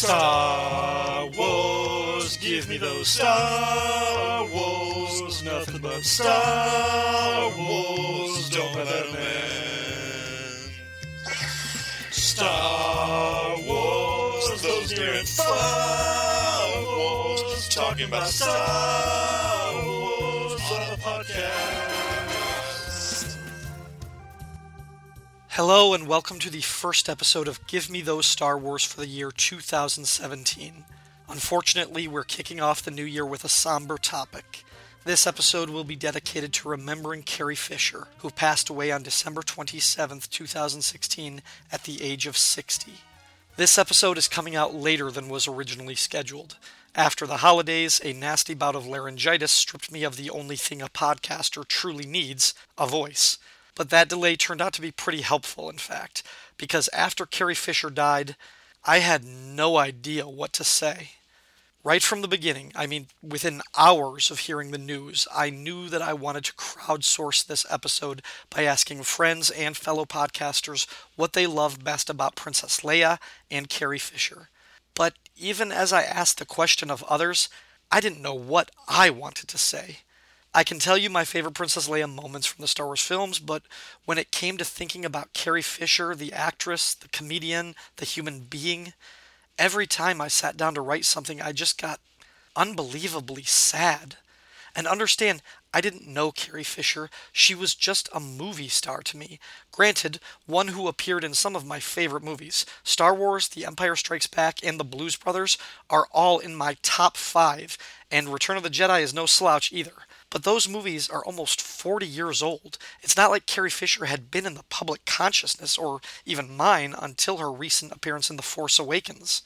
Star Wars, give me those Star Wars, nothing but Star Wars, don't let them end. Star Wars, those near far wars, talking about Star Wars on a podcast. Hello, and welcome to the first episode of Give Me Those Star Wars for the year 2017. Unfortunately, we're kicking off the new year with a somber topic. This episode will be dedicated to remembering Carrie Fisher, who passed away on December 27, 2016, at the age of 60. This episode is coming out later than was originally scheduled. After the holidays, a nasty bout of laryngitis stripped me of the only thing a podcaster truly needs a voice. But that delay turned out to be pretty helpful, in fact, because after Carrie Fisher died, I had no idea what to say. Right from the beginning, I mean, within hours of hearing the news, I knew that I wanted to crowdsource this episode by asking friends and fellow podcasters what they loved best about Princess Leia and Carrie Fisher. But even as I asked the question of others, I didn't know what I wanted to say. I can tell you my favorite Princess Leia moments from the Star Wars films, but when it came to thinking about Carrie Fisher, the actress, the comedian, the human being, every time I sat down to write something, I just got unbelievably sad. And understand, I didn't know Carrie Fisher. She was just a movie star to me. Granted, one who appeared in some of my favorite movies. Star Wars, The Empire Strikes Back, and The Blues Brothers are all in my top five, and Return of the Jedi is no slouch either. But those movies are almost 40 years old. It's not like Carrie Fisher had been in the public consciousness, or even mine, until her recent appearance in The Force Awakens.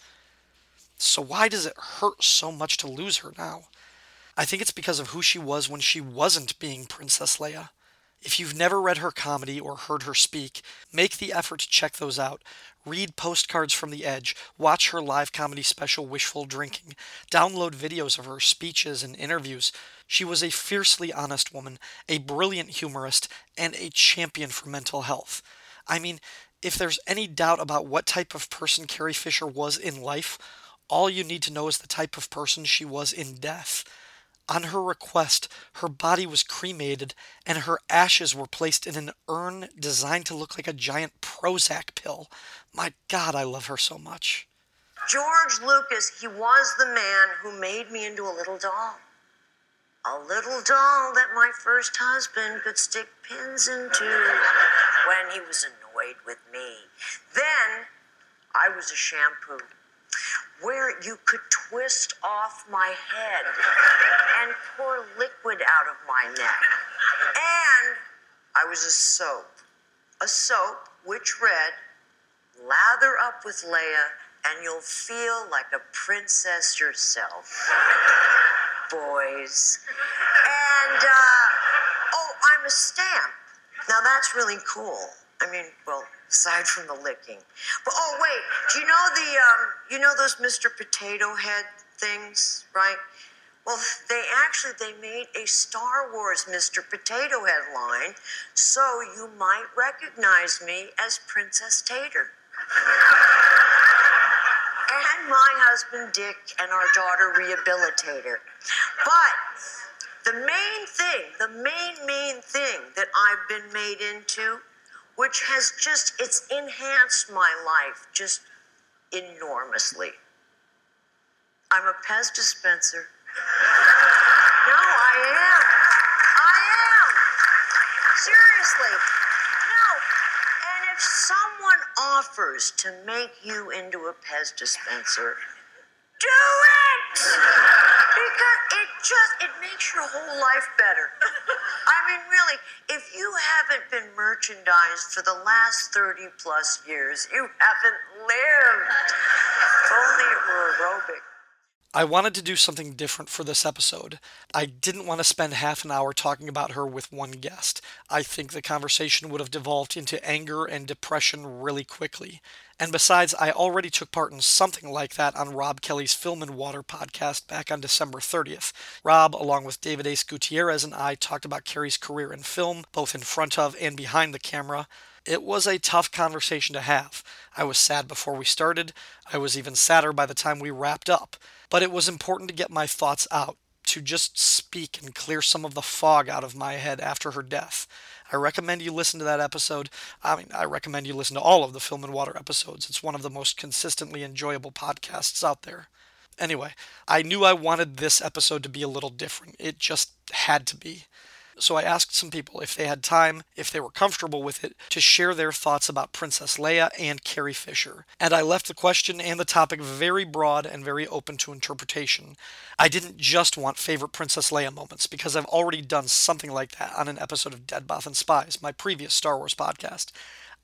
So why does it hurt so much to lose her now? I think it's because of who she was when she wasn't being Princess Leia. If you've never read her comedy or heard her speak, make the effort to check those out. Read postcards from the edge, watch her live comedy special Wishful Drinking, download videos of her speeches and interviews. She was a fiercely honest woman, a brilliant humorist, and a champion for mental health. I mean, if there's any doubt about what type of person Carrie Fisher was in life, all you need to know is the type of person she was in death. On her request, her body was cremated and her ashes were placed in an urn designed to look like a giant Prozac pill. My God, I love her so much. George Lucas, he was the man who made me into a little doll. A little doll that my first husband could stick pins into when he was annoyed with me. Then I was a shampoo where you could twist off my head and pour liquid out of my neck. And I was a soap. A soap which read, lather up with Leia and you'll feel like a princess yourself. Boys. And, uh, oh, I'm a stamp. Now that's really cool. I mean, well, aside from the licking. But oh wait, do you know the um, you know those Mr. Potato Head things, right? Well, they actually they made a Star Wars Mr. Potato Head line, so you might recognize me as Princess Tater. and my husband Dick and our daughter Rehabilitator. But the main thing, the main main thing that I've been made into which has just it's enhanced my life just enormously. I'm a Pez dispenser. no, I am. I am. Seriously. No. And if someone offers to make you into a Pez dispenser, do it! Because it just it makes your whole life better. I mean, really, if you haven't been merchandised for the last 30 plus years, you haven't lived. If only it were aerobic. I wanted to do something different for this episode. I didn't want to spend half an hour talking about her with one guest. I think the conversation would have devolved into anger and depression really quickly. And besides, I already took part in something like that on Rob Kelly's Film and Water podcast back on December 30th. Rob, along with David Ace Gutierrez and I, talked about Carrie's career in film, both in front of and behind the camera. It was a tough conversation to have. I was sad before we started. I was even sadder by the time we wrapped up. But it was important to get my thoughts out, to just speak and clear some of the fog out of my head after her death. I recommend you listen to that episode. I mean, I recommend you listen to all of the Film and Water episodes. It's one of the most consistently enjoyable podcasts out there. Anyway, I knew I wanted this episode to be a little different. It just had to be. So I asked some people if they had time, if they were comfortable with it, to share their thoughts about Princess Leia and Carrie Fisher. And I left the question and the topic very broad and very open to interpretation. I didn't just want favorite Princess Leia moments, because I've already done something like that on an episode of Dead Bothan Spies, my previous Star Wars podcast.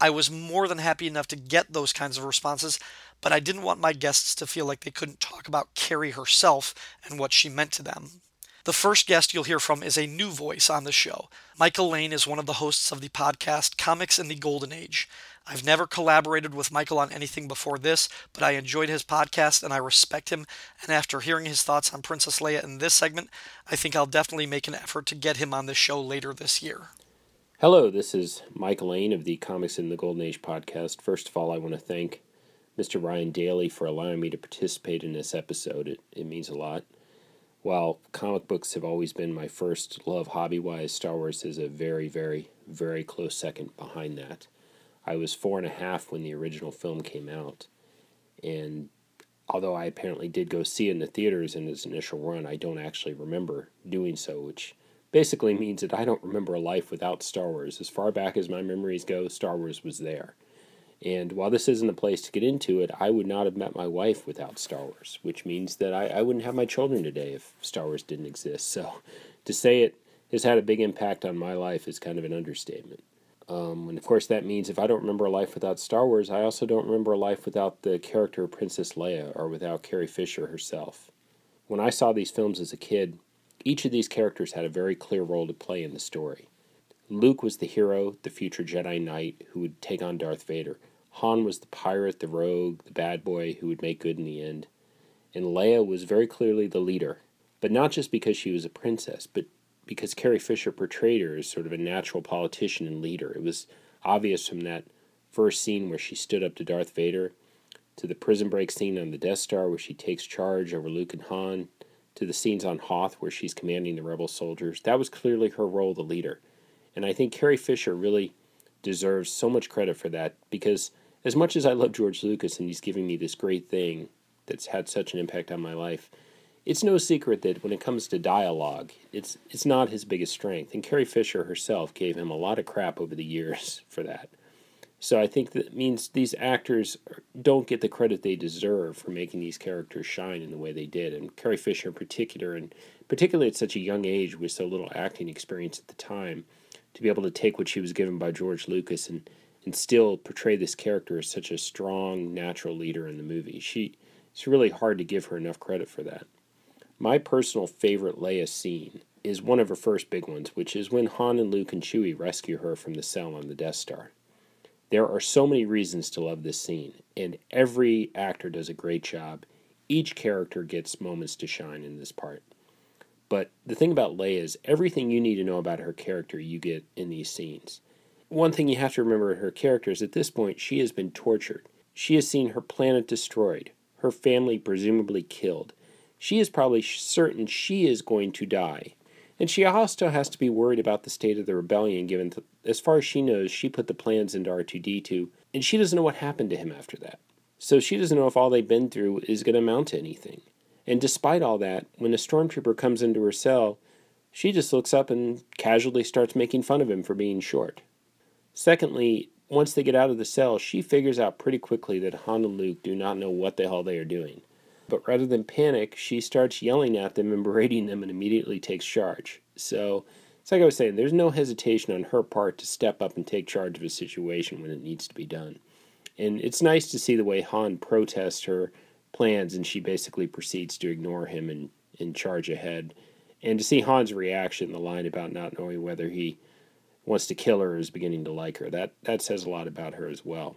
I was more than happy enough to get those kinds of responses, but I didn't want my guests to feel like they couldn't talk about Carrie herself and what she meant to them. The first guest you'll hear from is a new voice on the show. Michael Lane is one of the hosts of the podcast Comics in the Golden Age. I've never collaborated with Michael on anything before this, but I enjoyed his podcast and I respect him. And after hearing his thoughts on Princess Leia in this segment, I think I'll definitely make an effort to get him on the show later this year. Hello, this is Michael Lane of the Comics in the Golden Age podcast. First of all, I want to thank Mr. Ryan Daly for allowing me to participate in this episode. It, it means a lot. While comic books have always been my first love hobby wise, Star Wars is a very, very, very close second behind that. I was four and a half when the original film came out, and although I apparently did go see it in the theaters in its initial run, I don't actually remember doing so, which basically means that I don't remember a life without Star Wars. As far back as my memories go, Star Wars was there. And while this isn't a place to get into it, I would not have met my wife without Star Wars, which means that I, I wouldn't have my children today if Star Wars didn't exist. So to say it has had a big impact on my life is kind of an understatement. Um, and of course, that means if I don't remember a life without Star Wars, I also don't remember a life without the character Princess Leia or without Carrie Fisher herself. When I saw these films as a kid, each of these characters had a very clear role to play in the story. Luke was the hero, the future Jedi Knight who would take on Darth Vader. Han was the pirate, the rogue, the bad boy who would make good in the end. And Leia was very clearly the leader, but not just because she was a princess, but because Carrie Fisher portrayed her as sort of a natural politician and leader. It was obvious from that first scene where she stood up to Darth Vader, to the prison break scene on the Death Star where she takes charge over Luke and Han, to the scenes on Hoth where she's commanding the rebel soldiers. That was clearly her role, the leader. And I think Carrie Fisher really deserves so much credit for that because as much as I love George Lucas and he's giving me this great thing that's had such an impact on my life, it's no secret that when it comes to dialogue, it's it's not his biggest strength. And Carrie Fisher herself gave him a lot of crap over the years for that. So I think that means these actors don't get the credit they deserve for making these characters shine in the way they did. And Carrie Fisher in particular, and particularly at such a young age with so little acting experience at the time, to be able to take what she was given by George Lucas and and still portray this character as such a strong, natural leader in the movie. She it's really hard to give her enough credit for that. My personal favorite Leia scene is one of her first big ones, which is when Han and Luke and Chewie rescue her from the cell on the Death Star. There are so many reasons to love this scene, and every actor does a great job. Each character gets moments to shine in this part. But the thing about Leia is everything you need to know about her character you get in these scenes one thing you have to remember in her character is at this point she has been tortured. She has seen her planet destroyed, her family presumably killed. She is probably certain she is going to die. And she also has to be worried about the state of the rebellion, given, that, as far as she knows, she put the plans into R2D2, and she doesn't know what happened to him after that. So she doesn't know if all they've been through is going to amount to anything. And despite all that, when a stormtrooper comes into her cell, she just looks up and casually starts making fun of him for being short. Secondly, once they get out of the cell, she figures out pretty quickly that Han and Luke do not know what the hell they are doing. But rather than panic, she starts yelling at them and berating them and immediately takes charge. So, it's like I was saying, there's no hesitation on her part to step up and take charge of a situation when it needs to be done. And it's nice to see the way Han protests her plans and she basically proceeds to ignore him and, and charge ahead. And to see Han's reaction, the line about not knowing whether he wants to kill her is beginning to like her. That that says a lot about her as well.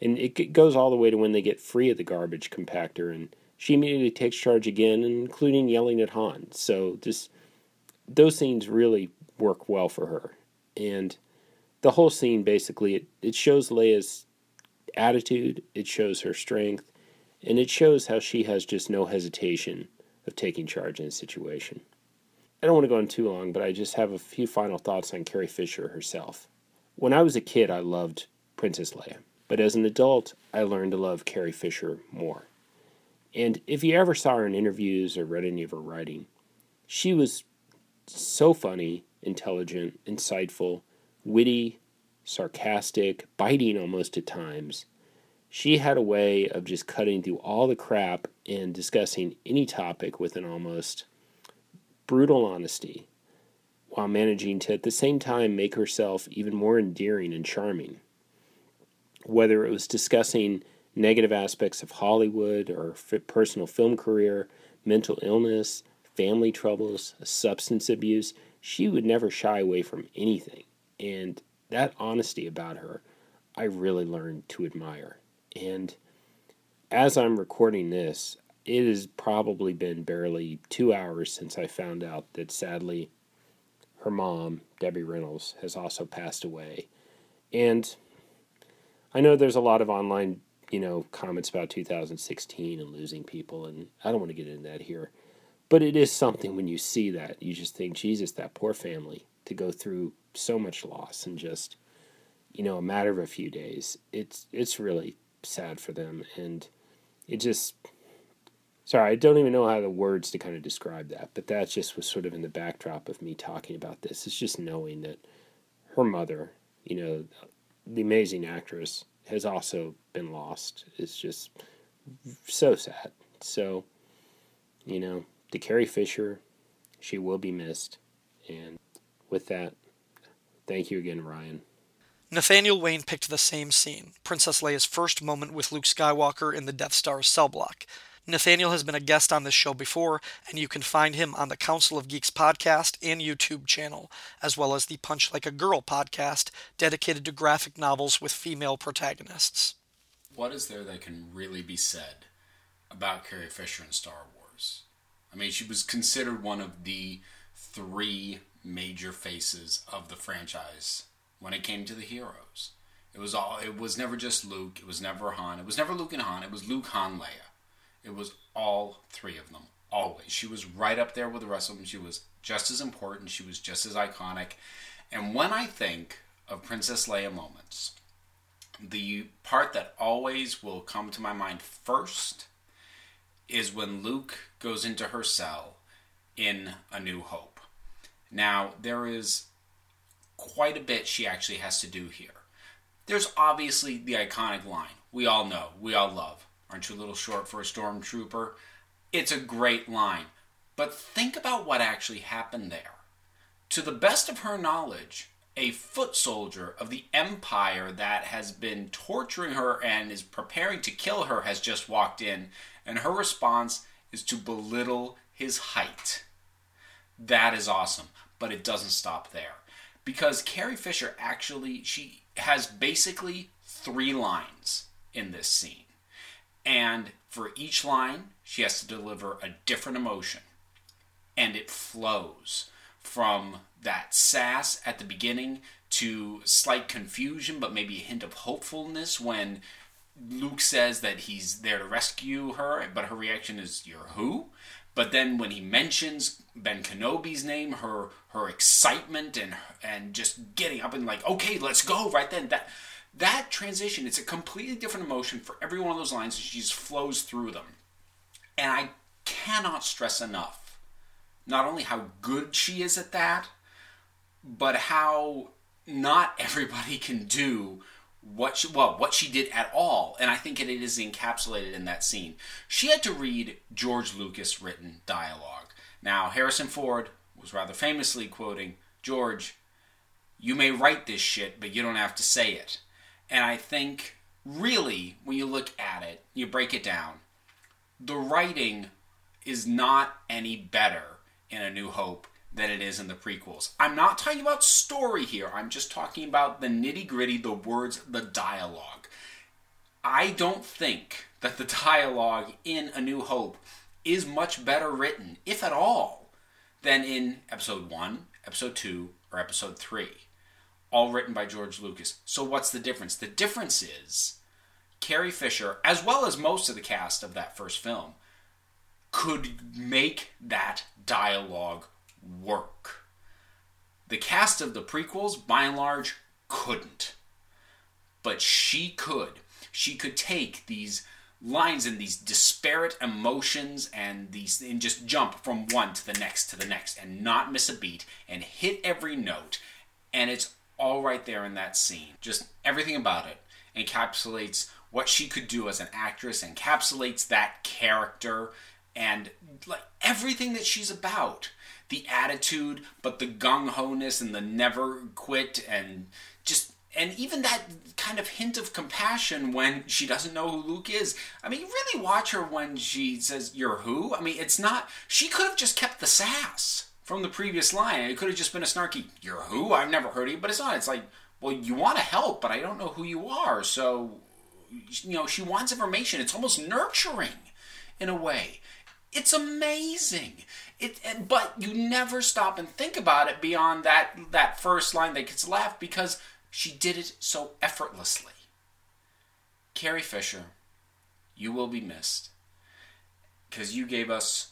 And it goes all the way to when they get free of the garbage compactor, and she immediately takes charge again, including yelling at Han. So just those scenes really work well for her. And the whole scene basically it, it shows Leia's attitude, it shows her strength, and it shows how she has just no hesitation of taking charge in a situation. I don't want to go on too long, but I just have a few final thoughts on Carrie Fisher herself. When I was a kid, I loved Princess Leia, but as an adult, I learned to love Carrie Fisher more. And if you ever saw her in interviews or read any of her writing, she was so funny, intelligent, insightful, witty, sarcastic, biting almost at times. She had a way of just cutting through all the crap and discussing any topic with an almost brutal honesty while managing to at the same time make herself even more endearing and charming. Whether it was discussing negative aspects of Hollywood or personal film career, mental illness, family troubles, substance abuse, she would never shy away from anything. And that honesty about her, I really learned to admire. And as I'm recording this, it has probably been barely two hours since I found out that sadly her mom, Debbie Reynolds, has also passed away. And I know there's a lot of online, you know, comments about 2016 and losing people, and I don't want to get into that here. But it is something when you see that, you just think, Jesus, that poor family to go through so much loss in just, you know, a matter of a few days. It's it's really sad for them, and it just. Sorry, I don't even know how the words to kind of describe that, but that just was sort of in the backdrop of me talking about this. It's just knowing that her mother, you know, the amazing actress, has also been lost. It's just so sad. So, you know, to Carrie Fisher, she will be missed. And with that, thank you again, Ryan. Nathaniel Wayne picked the same scene, Princess Leia's first moment with Luke Skywalker in the Death Star's cell block. Nathaniel has been a guest on this show before, and you can find him on the Council of Geeks podcast and YouTube channel, as well as the Punch Like a Girl podcast, dedicated to graphic novels with female protagonists. What is there that can really be said about Carrie Fisher in Star Wars? I mean, she was considered one of the three major faces of the franchise when it came to the heroes. It was all. It was never just Luke. It was never Han. It was never Luke and Han. It was Luke, Han, Leia. It was all three of them. Always. She was right up there with the rest of them. She was just as important. She was just as iconic. And when I think of Princess Leia moments, the part that always will come to my mind first is when Luke goes into her cell in A New Hope. Now, there is quite a bit she actually has to do here. There's obviously the iconic line we all know, we all love. Aren't you a little short for a stormtrooper? It's a great line. But think about what actually happened there. To the best of her knowledge, a foot soldier of the Empire that has been torturing her and is preparing to kill her has just walked in and her response is to belittle his height. That is awesome, but it doesn't stop there. Because Carrie Fisher actually she has basically 3 lines in this scene. And for each line, she has to deliver a different emotion. And it flows from that sass at the beginning to slight confusion, but maybe a hint of hopefulness when Luke says that he's there to rescue her, but her reaction is, "You're who?" But then when he mentions Ben Kenobi's name, her her excitement and and just getting up and like, "Okay, let's go!" Right then, that that transition, it's a completely different emotion for every one of those lines, she just flows through them. And I cannot stress enough not only how good she is at that, but how not everybody can do what she well what she did at all. And i think it is encapsulated in that scene. She had to read george lucas written dialogue. Now harrison ford was rather famously quoting george you may write this shit but you don't have to say it and i think really when you look at it you break it down the writing is not any better in a new hope than it is in the prequels. I'm not talking about story here, I'm just talking about the nitty gritty, the words, the dialogue. I don't think that the dialogue in A New Hope is much better written, if at all, than in Episode 1, Episode 2, or Episode 3. All written by George Lucas. So what's the difference? The difference is Carrie Fisher, as well as most of the cast of that first film, could make that dialogue work. The cast of the prequels, by and large, couldn't. But she could. She could take these lines and these disparate emotions and these and just jump from one to the next to the next and not miss a beat and hit every note and it's all right there in that scene just everything about it encapsulates what she could do as an actress encapsulates that character and like everything that she's about the attitude but the gung-ho-ness and the never quit and just and even that kind of hint of compassion when she doesn't know who Luke is. I mean, really watch her when she says, You're who? I mean, it's not, she could have just kept the sass from the previous line. It could have just been a snarky, You're who? I've never heard of you. But it's not. It's like, Well, you want to help, but I don't know who you are. So, you know, she wants information. It's almost nurturing in a way. It's amazing. It, but you never stop and think about it beyond that that first line that gets left because she did it so effortlessly. Carrie Fisher, you will be missed because you gave us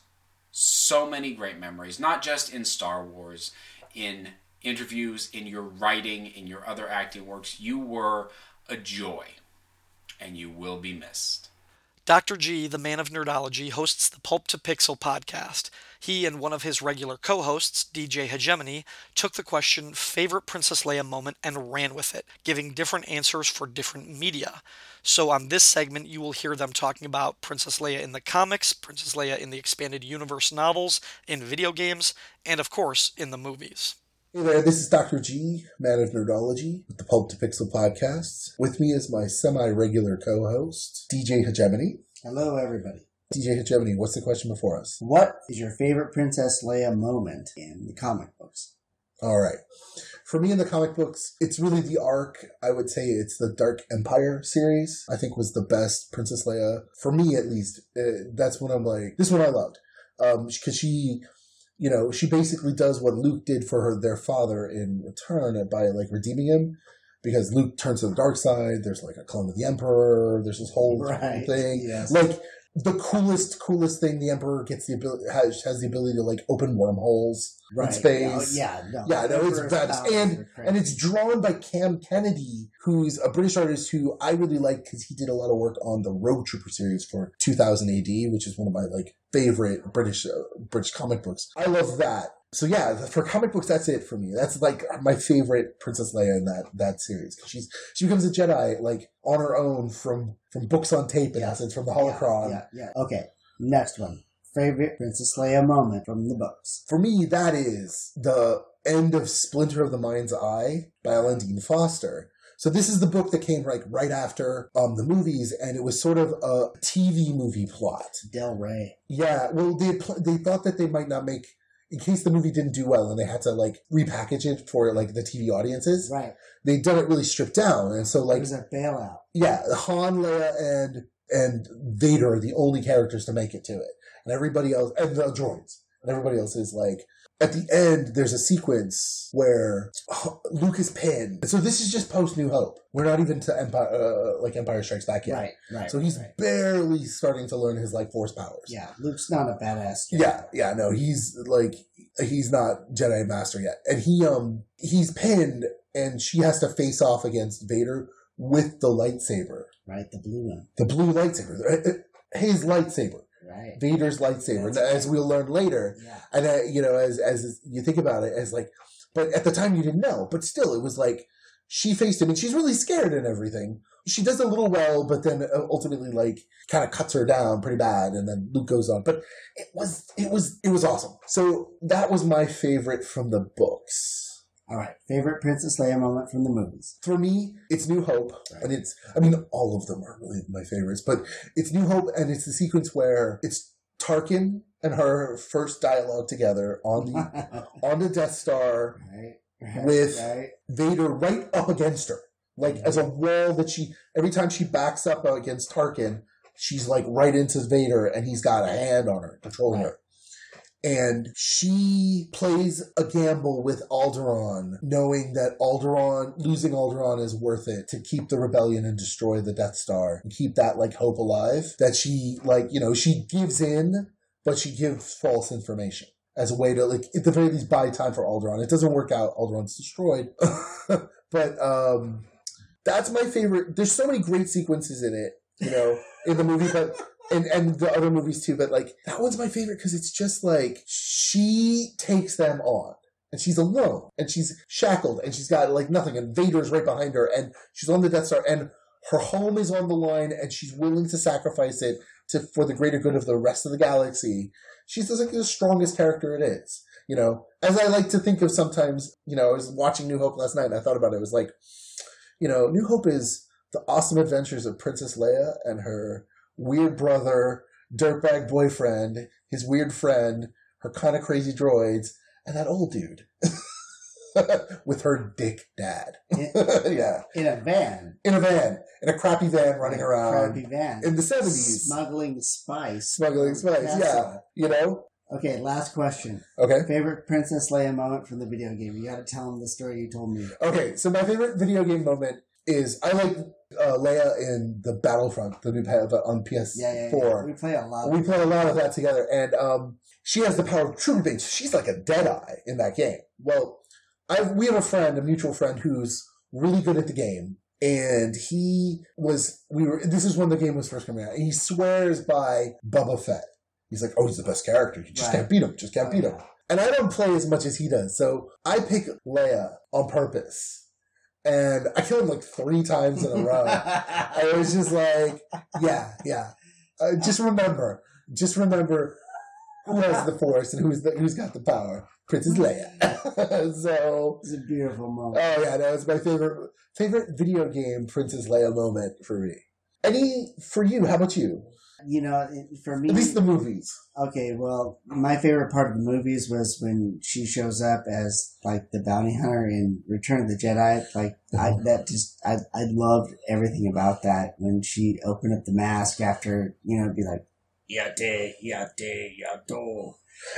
so many great memories, not just in Star Wars, in interviews, in your writing, in your other acting works. You were a joy, and you will be missed. Dr. G, the man of nerdology, hosts the Pulp to Pixel podcast. He and one of his regular co hosts, DJ Hegemony, took the question favorite Princess Leia moment and ran with it, giving different answers for different media. So, on this segment, you will hear them talking about Princess Leia in the comics, Princess Leia in the expanded universe novels, in video games, and of course, in the movies. Hey there, this is Dr. G, man of nerdology, with the Pulp to Pixel podcast. With me is my semi-regular co-host, DJ Hegemony. Hello, everybody. DJ Hegemony, what's the question before us? What is your favorite Princess Leia moment in the comic books? All right. For me in the comic books, it's really the arc. I would say it's the Dark Empire series. I think was the best Princess Leia for me, at least. Uh, that's when I'm like, this one I loved because um, she you know, she basically does what Luke did for her, their father in return by like redeeming him because Luke turns to the dark side. There's like a clone of the Emperor. There's this whole right. thing. Yes. Like the coolest, coolest thing. The Emperor gets the ability has, has the ability to like open wormholes right. in space. Yeah, yeah, no, yeah, no, it's best, and and it's drawn by Cam Kennedy, who's a British artist who I really like because he did a lot of work on the Rogue Trooper series for 2000 AD, which is one of my like favorite British uh, British comic books. I love that. So yeah, for comic books, that's it for me. That's like my favorite Princess Leia in that that series. She's she becomes a Jedi like on her own from from books on tape in yeah. essence from the holocron. Yeah, yeah, yeah. Okay, next one. Favorite Princess Leia moment from the books. For me, that is the end of Splinter of the Mind's Eye by Alan Dean Foster. So this is the book that came like right after um, the movies, and it was sort of a TV movie plot. Del Rey. Yeah, well, they they thought that they might not make in case the movie didn't do well and they had to like repackage it for like the TV audiences. Right. They'd done it really stripped down, and so like it was a bailout. Yeah, Han, Leia, and and Vader are the only characters to make it to it, and everybody else and the droids, and everybody else is like at the end, there's a sequence where Luke is pinned. So this is just post New Hope. We're not even to Empire, uh, like Empire Strikes Back yet. Right, right. So he's right. barely starting to learn his like Force powers. Yeah, Luke's not a badass. Yet. Yeah, yeah, no, he's like he's not Jedi Master yet, and he um he's pinned, and she has to face off against Vader with the lightsaber. Right, the blue one. The blue lightsaber. Uh, uh, his lightsaber. Right. Vader's lightsaber, as we'll learn later. Yeah. And uh, you know, as as you think about it, as like, but at the time you didn't know. But still, it was like she faced him, and she's really scared and everything. She does a little well, but then uh, ultimately, like, kind of cuts her down pretty bad, and then Luke goes on. But it was it was it was awesome. So that was my favorite from the books. All right, favorite Princess Leia moment from the movies. For me, it's New Hope, right. and it's I mean all of them are really my favorites, but it's New Hope, and it's the sequence where it's Tarkin and her first dialogue together on the on the Death Star right, right, with Vader right up against her, like mm-hmm. as a wall that she every time she backs up against Tarkin, she's like right into Vader, and he's got a hand on her, controlling her. And she plays a gamble with Alderaan, knowing that Alderaan, losing Alderaan is worth it to keep the rebellion and destroy the Death Star and keep that like hope alive. That she like, you know, she gives in, but she gives false information as a way to like at the very least buy time for Alderaan. It doesn't work out. Alderaan's destroyed, but um, that's my favorite. There's so many great sequences in it, you know, in the movie, but and and the other movies too. But like that one's my favorite because it's just like she takes them on. And she's alone, and she's shackled, and she's got like nothing, and Vader's right behind her, and she's on the Death Star, and her home is on the line, and she's willing to sacrifice it to for the greater good of the rest of the galaxy. She's like the strongest character it is. You know, as I like to think of sometimes, you know, I was watching New Hope last night and I thought about it. It was like, you know, New Hope is the awesome adventures of Princess Leia and her weird brother, dirtbag boyfriend, his weird friend, her kind of crazy droids, and that old dude. With her dick dad. yeah. In a van. In a van. In a crappy van running around. Crappy van. In the 70s. Smuggling spice. Smuggling spice, That's yeah. You know? Okay, last question. Okay. Favorite Princess Leia moment from the video game? You gotta tell them the story you told me. Okay, so my favorite video game moment is I like uh, Leia in the Battlefront, the new pa- on PS4. Yeah, yeah, yeah. We play a lot. We play a lot of that together, and um, she has the power of true things. She's like a Deadeye in that game. Well, I we have a friend, a mutual friend, who's really good at the game, and he was we were. This is when the game was first coming out, and he swears by Boba Fett. He's like, oh, he's the best character. You just Right. can't beat him. Just can't Oh, beat him. And I don't play as much as he does, so I pick Leia on purpose. And I killed him like three times in a row. I was just like, yeah, yeah. Uh, just remember, just remember who has the force and who's the, who's got the power. Princess Leia. so, It's a beautiful moment. oh yeah, that was my favorite favorite video game Princess Leia moment for me. Any for you? How about you? You know, for me, At least the movies. Okay, well, my favorite part of the movies was when she shows up as like the bounty hunter in Return of the Jedi. Like I, uh-huh. that just I I loved everything about that when she opened up the mask after you know be like yate yate yato.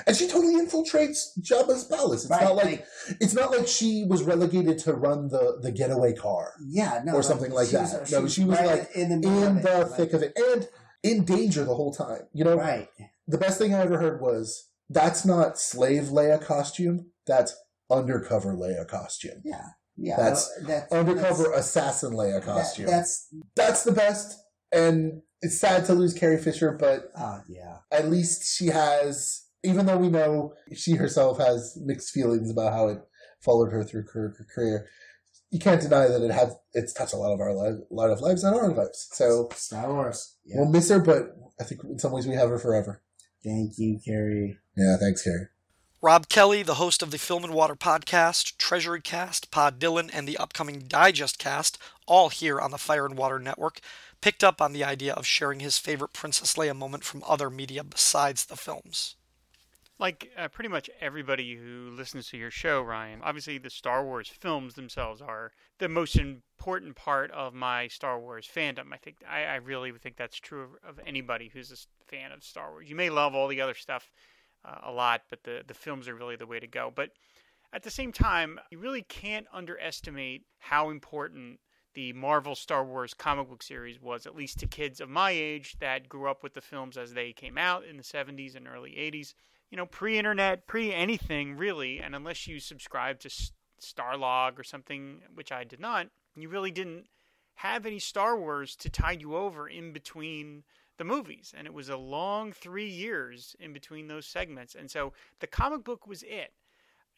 And she totally infiltrates Jabba's palace. It's Right, not like it's not like she was relegated to run the, the getaway car yeah, no, or something like she was- that. No, she was right like in the in the like- thick of it and in danger the whole time. You know, Right, the best thing I ever heard was that's not slave Leia costume. That's undercover Leia costume. yeah, yeah. That's uh, that's Undercover that's- assassin Leia that- costume. that's that's the best. And it's sad to lose Carrie Fisher, but oh yeah. at least she has, even though we know she herself has mixed feelings about how it followed her through her, her career, you can't deny that it had it's touched a lot of our lives, a lot of lives and our lives. So Star Wars. Yeah. we'll miss her, but I think in some ways we have her forever. Thank you, Carrie. Yeah, thanks, Carrie. Rob Kelly, the host of the Film and Water podcast, Treasury Cast, Pod Dylan, and the upcoming Digest Cast, all here on the Fire and Water Network, picked up on the idea of sharing his favorite Princess Leia moment from other media besides the films. Like uh, pretty much everybody who listens to your show, Ryan, obviously the Star Wars films themselves are the most important part of my Star Wars fandom. I think I, I really think that's true of, of anybody who's a fan of Star Wars. You may love all the other stuff uh, a lot, but the the films are really the way to go. But at the same time, you really can't underestimate how important the Marvel Star Wars comic book series was, at least to kids of my age that grew up with the films as they came out in the 70s and early 80s. You know, pre internet, pre anything really, and unless you subscribed to Starlog or something, which I did not, you really didn't have any Star Wars to tide you over in between the movies. And it was a long three years in between those segments. And so the comic book was it.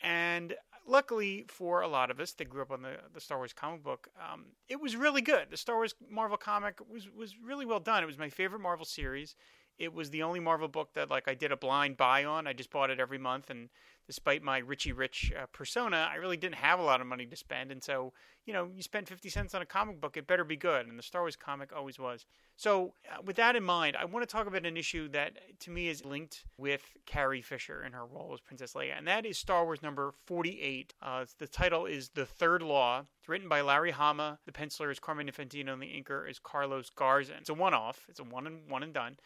And luckily for a lot of us that grew up on the, the Star Wars comic book, um, it was really good. The Star Wars Marvel comic was, was really well done. It was my favorite Marvel series. It was the only Marvel book that like I did a blind buy on. I just bought it every month, and despite my Richie Rich uh, persona, I really didn't have a lot of money to spend. And so, you know, you spend fifty cents on a comic book, it better be good. And the Star Wars comic always was. So, uh, with that in mind, I want to talk about an issue that to me is linked with Carrie Fisher in her role as Princess Leia, and that is Star Wars number 48. Uh, the title is The Third Law. It's written by Larry Hama. The penciler is Carmine Infantino, and the inker is Carlos Garzon. It's a one off, it's a one and, one and done.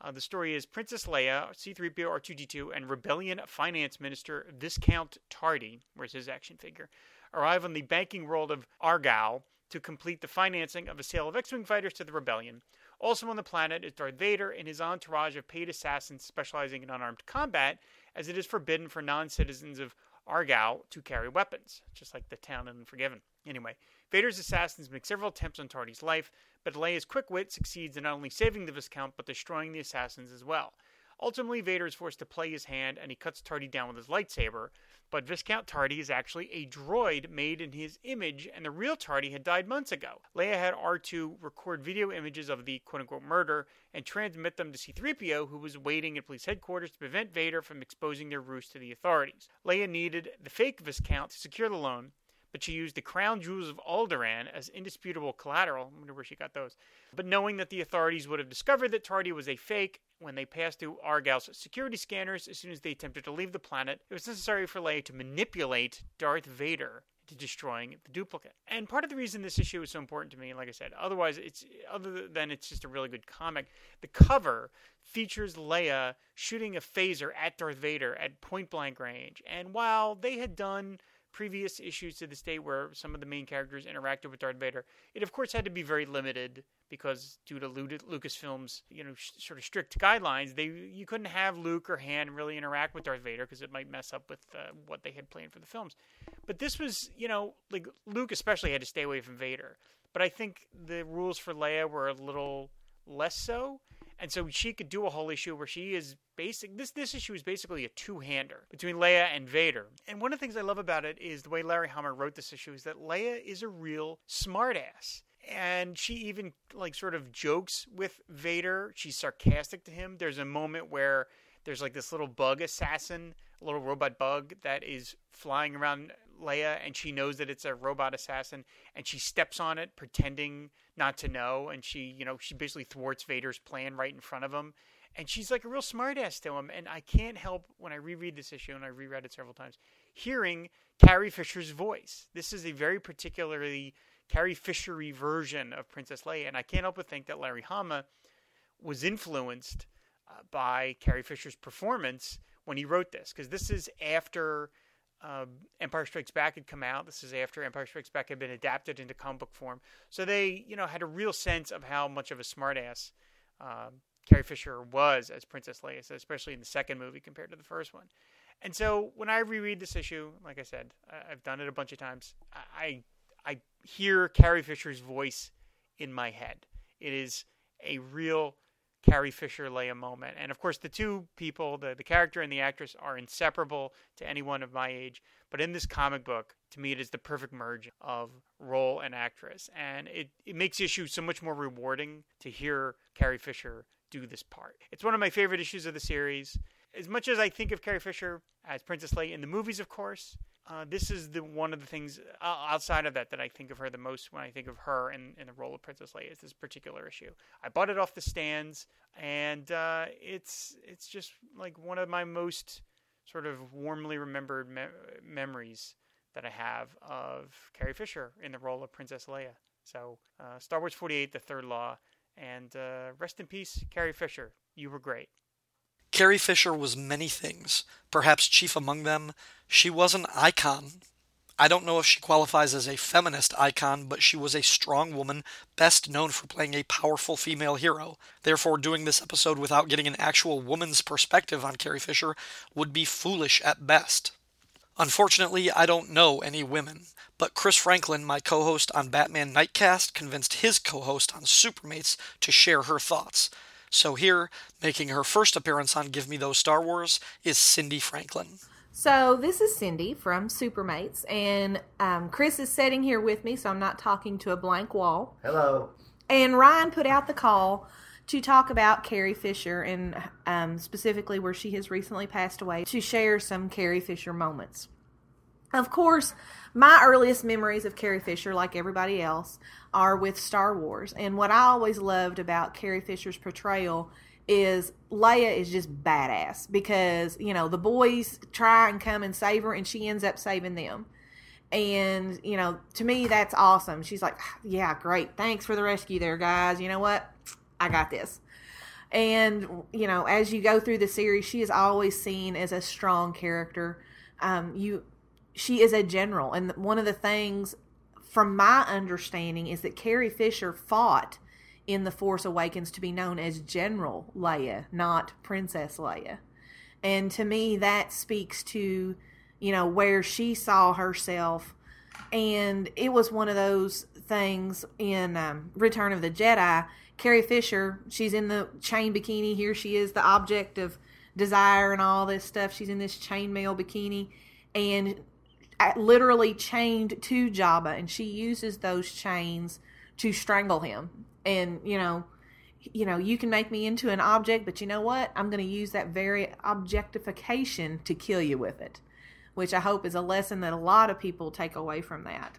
Uh, the story is Princess Leia, C3PO, R2D2, and Rebellion Finance Minister Viscount Tardy, where's his action figure, arrive on the banking world of Argal to complete the financing of a sale of X Wing fighters to the Rebellion. Also on the planet is Darth Vader and his entourage of paid assassins specializing in unarmed combat, as it is forbidden for non citizens of Argal to carry weapons, just like the town in Forgiven. Anyway, Vader's assassins make several attempts on Tardy's life, but Leia's quick wit succeeds in not only saving the Viscount, but destroying the assassins as well. Ultimately, Vader is forced to play his hand and he cuts Tardy down with his lightsaber, but Viscount Tardy is actually a droid made in his image, and the real Tardy had died months ago. Leia had R2 record video images of the quote unquote murder and transmit them to C3PO, who was waiting at police headquarters to prevent Vader from exposing their ruse to the authorities. Leia needed the fake Viscount to secure the loan, but she used the crown jewels of Alderaan as indisputable collateral. I wonder where she got those. But knowing that the authorities would have discovered that Tardy was a fake when they passed through Argal's security scanners as soon as they attempted to leave the planet, it was necessary for Leia to manipulate Darth Vader to destroying the duplicate. And part of the reason this issue is so important to me, like I said, otherwise it's other than it's just a really good comic, the cover features Leia shooting a phaser at Darth Vader at point blank range. And while they had done previous issues to this day where some of the main characters interacted with Darth Vader, it of course had to be very limited because due to Lucasfilm's you know sh- sort of strict guidelines, they you couldn't have Luke or Han really interact with Darth Vader because it might mess up with uh, what they had planned for the films. But this was you know like Luke especially had to stay away from Vader. But I think the rules for Leia were a little less so and so she could do a whole issue where she is basic. This this issue is basically a two hander between Leia and Vader. And one of the things I love about it is the way Larry Hama wrote this issue is that Leia is a real smartass. And she even like sort of jokes with Vader. She's sarcastic to him. There's a moment where there's like this little bug assassin, a little robot bug that is flying around Leia, and she knows that it's a robot assassin, and she steps on it, pretending not to know, and she, you know, she basically thwarts Vader's plan right in front of him, and she's like a real smartass to him. And I can't help when I reread this issue, and I reread it several times, hearing Carrie Fisher's voice. This is a very particularly Carrie Fishery version of Princess Leia, and I can't help but think that Larry Hama was influenced uh, by Carrie Fisher's performance when he wrote this, because this is after uh, Empire Strikes Back had come out. This is after Empire Strikes Back had been adapted into comic book form. So they, you know, had a real sense of how much of a smartass uh, Carrie Fisher was as Princess Leia, especially in the second movie compared to the first one. And so when I reread this issue, like I said, I've done it a bunch of times. I I hear Carrie Fisher's voice in my head. It is a real Carrie Fisher Leia moment. And of course, the two people, the, the character and the actress, are inseparable to anyone of my age. But in this comic book, to me, it is the perfect merge of role and actress. And it, it makes issue so much more rewarding to hear Carrie Fisher do this part. It's one of my favorite issues of the series. As much as I think of Carrie Fisher as Princess Leia in the movies, of course, uh, this is the one of the things outside of that that I think of her the most when I think of her in, in the role of Princess Leia is this particular issue. I bought it off the stands, and uh, it's it's just like one of my most sort of warmly remembered me- memories that I have of Carrie Fisher in the role of Princess Leia. So, uh, Star Wars 48, The Third Law, and uh, rest in peace, Carrie Fisher. You were great. Carrie Fisher was many things, perhaps chief among them, she was an icon. I don't know if she qualifies as a feminist icon, but she was a strong woman, best known for playing a powerful female hero. Therefore, doing this episode without getting an actual woman's perspective on Carrie Fisher would be foolish at best. Unfortunately, I don't know any women, but Chris Franklin, my co host on Batman Nightcast, convinced his co host on Supermates to share her thoughts. So here, making her first appearance on Give Me Those Star Wars, is Cindy Franklin. So this is Cindy from Supermates, and um, Chris is sitting here with me, so I'm not talking to a blank wall. Hello. And Ryan put out the call to talk about Carrie Fisher and um, specifically where she has recently passed away to share some Carrie Fisher moments. Of course, my earliest memories of Carrie Fisher, like everybody else, are with Star Wars. And what I always loved about Carrie Fisher's portrayal is Leia is just badass because, you know, the boys try and come and save her and she ends up saving them. And, you know, to me, that's awesome. She's like, yeah, great. Thanks for the rescue there, guys. You know what? I got this. And you know, as you go through the series, she is always seen as a strong character. Um, you, she is a general, and one of the things, from my understanding, is that Carrie Fisher fought in the Force Awakens to be known as General Leia, not Princess Leia. And to me, that speaks to, you know, where she saw herself. And it was one of those things in um, Return of the Jedi Carrie Fisher, she's in the chain bikini. Here she is, the object of desire and all this stuff. She's in this chainmail bikini and literally chained to Jabba, and she uses those chains to strangle him. And you know, you know, you can make me into an object, but you know what? I'm going to use that very objectification to kill you with it, which I hope is a lesson that a lot of people take away from that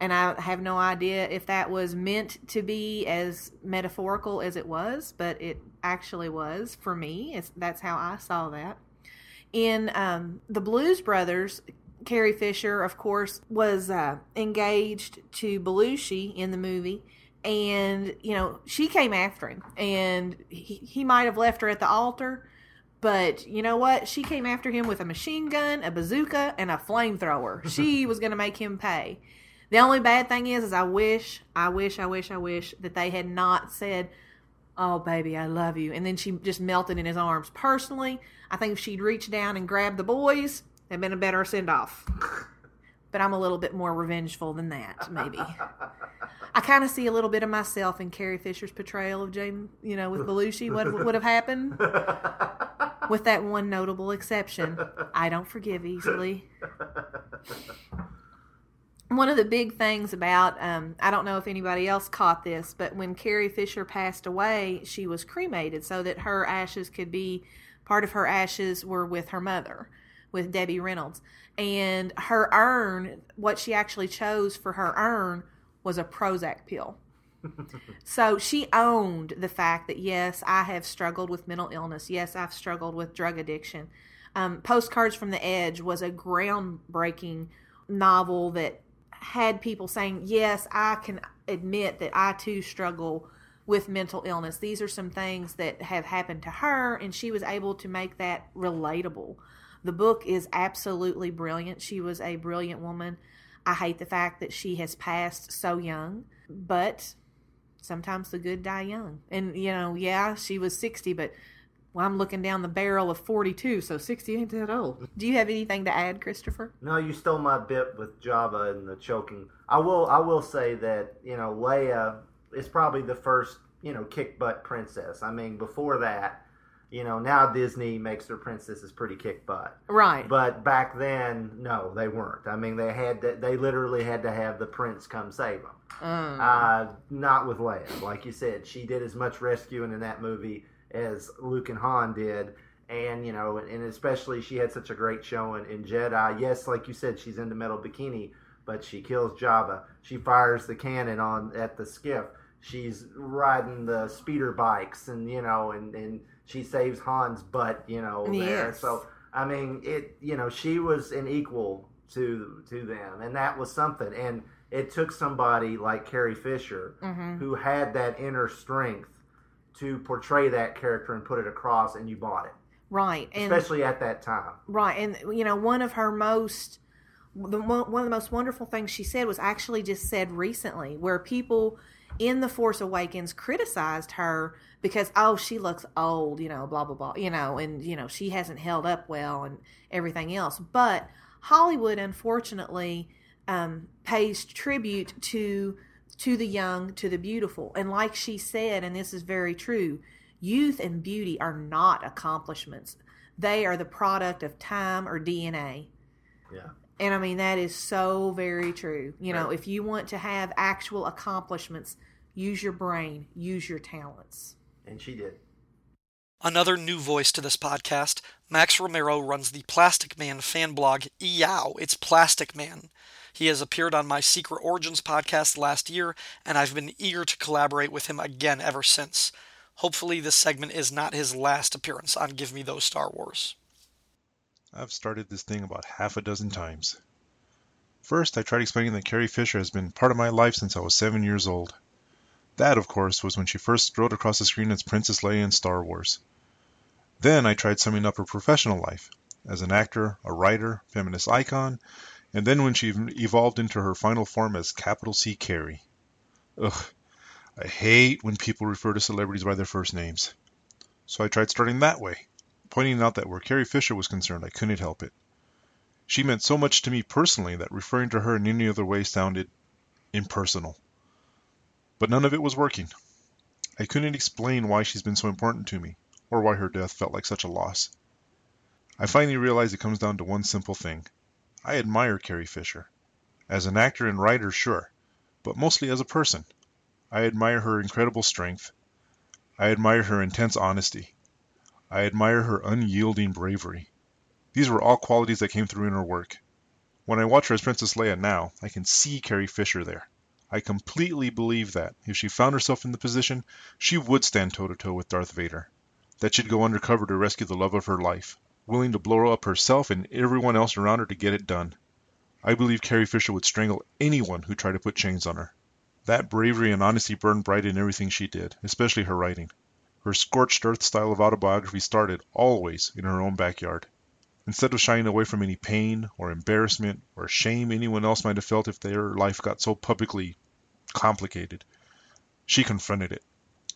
and I have no idea if that was meant to be as metaphorical as it was, but it actually was for me. It's, that's how I saw that. In um, the Blues Brothers, Carrie Fisher, of course, was uh, engaged to Belushi in the movie, and you know she came after him, and he, he might have left her at the altar. But you know what? She came after him with a machine gun, a bazooka, and a flamethrower. she was going to make him pay. The only bad thing is, is I wish, I wish, I wish, I wish that they had not said, "Oh, baby, I love you," and then she just melted in his arms. Personally, I think if she'd reached down and grabbed the boys, it'd been a better send off. but I'm a little bit more revengeful than that, maybe. I kind of see a little bit of myself in Carrie Fisher's portrayal of James, you know, with Belushi. What would have happened? with that one notable exception, I don't forgive easily one of the big things about um, I don't know if anybody else caught this, but when Carrie Fisher passed away, she was cremated so that her ashes could be part of her ashes were with her mother, with Debbie Reynolds, and her urn. What she actually chose for her urn was a Prozac pill. so she owned the fact that yes, I have struggled with mental illness. Yes, I've struggled with drug addiction. Um, Postcards from the Edge was a groundbreaking novel that had people saying, Yes, I can admit that I too struggle with mental illness. These are some things that have happened to her, and she was able to make that relatable. The book is absolutely brilliant. She was a brilliant woman. I hate the fact that she has passed so young, but sometimes the good die young. And, you know, yeah, she was 60, but well, I'm looking down the barrel of 42, so 60 ain't that old. Do you have anything to add, Christopher? No, you stole my bit with Jabba and the choking. I will, I will say that you know Leia is probably the first you know kick butt princess. I mean, before that, you know, now Disney makes their princesses pretty kick butt. Right. But back then, no, they weren't. I mean, they had to, they literally had to have the prince come save them. Mm. Uh, not with Leia. Like you said, she did as much rescuing in that movie as Luke and Han did. And, you know, and especially she had such a great showing in Jedi. Yes, like you said, she's in the metal bikini, but she kills Jabba. She fires the cannon on at the skiff. She's riding the speeder bikes and, you know, and, and she saves Han's butt, you know, there. So, I mean, it, you know, she was an equal to to them, and that was something. And it took somebody like Carrie Fisher mm-hmm. who had that inner strength to portray that character and put it across, and you bought it. Right, especially and, at that time. Right, and you know, one of her most the one of the most wonderful things she said was actually just said recently, where people in the Force Awakens criticized her because oh she looks old, you know, blah blah blah, you know, and you know she hasn't held up well and everything else. But Hollywood, unfortunately, um, pays tribute to to the young, to the beautiful. And like she said, and this is very true, youth and beauty are not accomplishments. They are the product of time or DNA. Yeah. And I mean, that is so very true. You know, if you want to have actual accomplishments, use your brain, use your talents. And she did. Another new voice to this podcast, Max Romero runs the Plastic Man fan blog, Eow, it's Plastic Man. He has appeared on my Secret Origins podcast last year, and I've been eager to collaborate with him again ever since. Hopefully, this segment is not his last appearance on Give Me Those Star Wars. I've started this thing about half a dozen times. First, I tried explaining that Carrie Fisher has been part of my life since I was seven years old. That, of course, was when she first strode across the screen as Princess Leia in Star Wars. Then I tried summing up her professional life as an actor, a writer, feminist icon, and then when she evolved into her final form as capital C Carrie. Ugh, I hate when people refer to celebrities by their first names. So I tried starting that way, pointing out that where Carrie Fisher was concerned, I couldn't help it. She meant so much to me personally that referring to her in any other way sounded impersonal. But none of it was working. I couldn't explain why she's been so important to me, or why her death felt like such a loss. I finally realized it comes down to one simple thing. I admire Carrie Fisher. As an actor and writer, sure, but mostly as a person. I admire her incredible strength. I admire her intense honesty. I admire her unyielding bravery. These were all qualities that came through in her work. When I watch her as Princess Leia now, I can see Carrie Fisher there. I completely believe that, if she found herself in the position, she would stand toe to toe with Darth Vader. That she'd go undercover to rescue the love of her life willing to blow up herself and everyone else around her to get it done. I believe Carrie Fisher would strangle anyone who tried to put chains on her. That bravery and honesty burned bright in everything she did, especially her writing. Her scorched earth style of autobiography started, always, in her own backyard. Instead of shying away from any pain or embarrassment or shame anyone else might have felt if their life got so publicly complicated, she confronted it.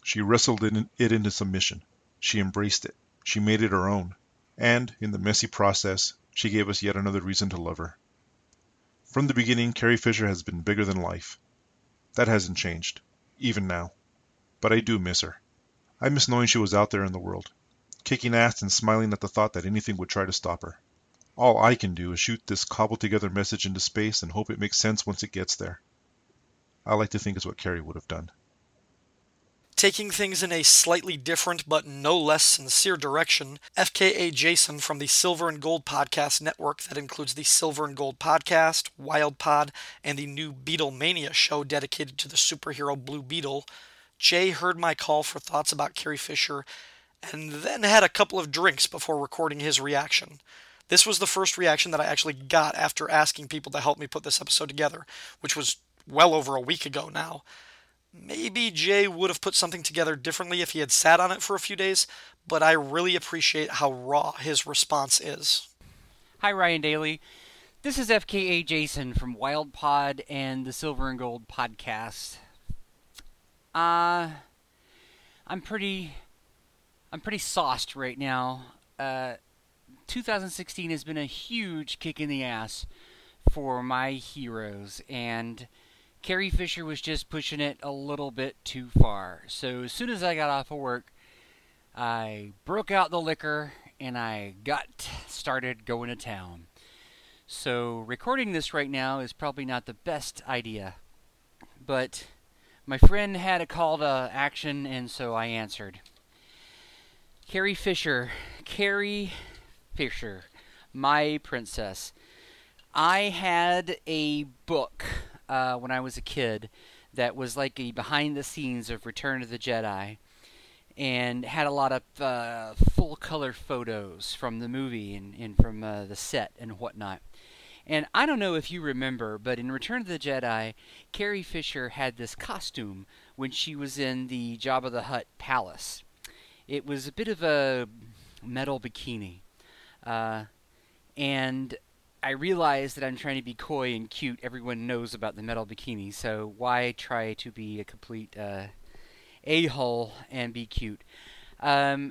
She wrestled it into submission. She embraced it. She made it her own and, in the messy process, she gave us yet another reason to love her. From the beginning, Carrie Fisher has been bigger than life. That hasn't changed, even now. But I do miss her. I miss knowing she was out there in the world, kicking ass and smiling at the thought that anything would try to stop her. All I can do is shoot this cobbled together message into space and hope it makes sense once it gets there. I like to think it's what Carrie would have done. Taking things in a slightly different but no less sincere direction, FKA Jason from the Silver and Gold Podcast Network, that includes the Silver and Gold Podcast, Wild Pod, and the new Beetlemania show dedicated to the superhero Blue Beetle, Jay heard my call for thoughts about Carrie Fisher and then had a couple of drinks before recording his reaction. This was the first reaction that I actually got after asking people to help me put this episode together, which was well over a week ago now. Maybe Jay would have put something together differently if he had sat on it for a few days, but I really appreciate how raw his response is. Hi, Ryan Daly. This is FKA Jason from Wild Pod and the Silver and Gold podcast. Uh, I'm pretty, I'm pretty sauced right now. Uh, 2016 has been a huge kick in the ass for my heroes, and Carrie Fisher was just pushing it a little bit too far. So as soon as I got off of work, I broke out the liquor and I got started going to town. So recording this right now is probably not the best idea. But my friend had a call to action and so I answered. Carrie Fisher, Carrie Fisher, my princess. I had a book uh, when I was a kid that was like a behind the scenes of Return of the Jedi and had a lot of uh, full color photos from the movie and, and from uh, the set and whatnot. And I don't know if you remember, but in Return of the Jedi, Carrie Fisher had this costume when she was in the Jabba the Hutt palace. It was a bit of a metal bikini. Uh, and I realize that I'm trying to be coy and cute. Everyone knows about the metal bikini, so why try to be a complete uh, a hole and be cute? Um,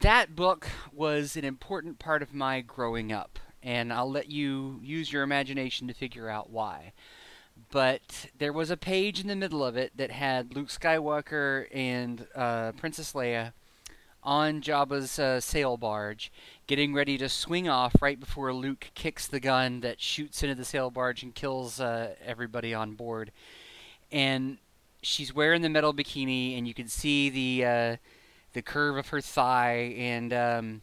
that book was an important part of my growing up, and I'll let you use your imagination to figure out why. But there was a page in the middle of it that had Luke Skywalker and uh, Princess Leia on Jabba's uh, sail barge, getting ready to swing off right before Luke kicks the gun that shoots into the sail barge and kills uh, everybody on board. And she's wearing the metal bikini, and you can see the uh, the curve of her thigh. And um,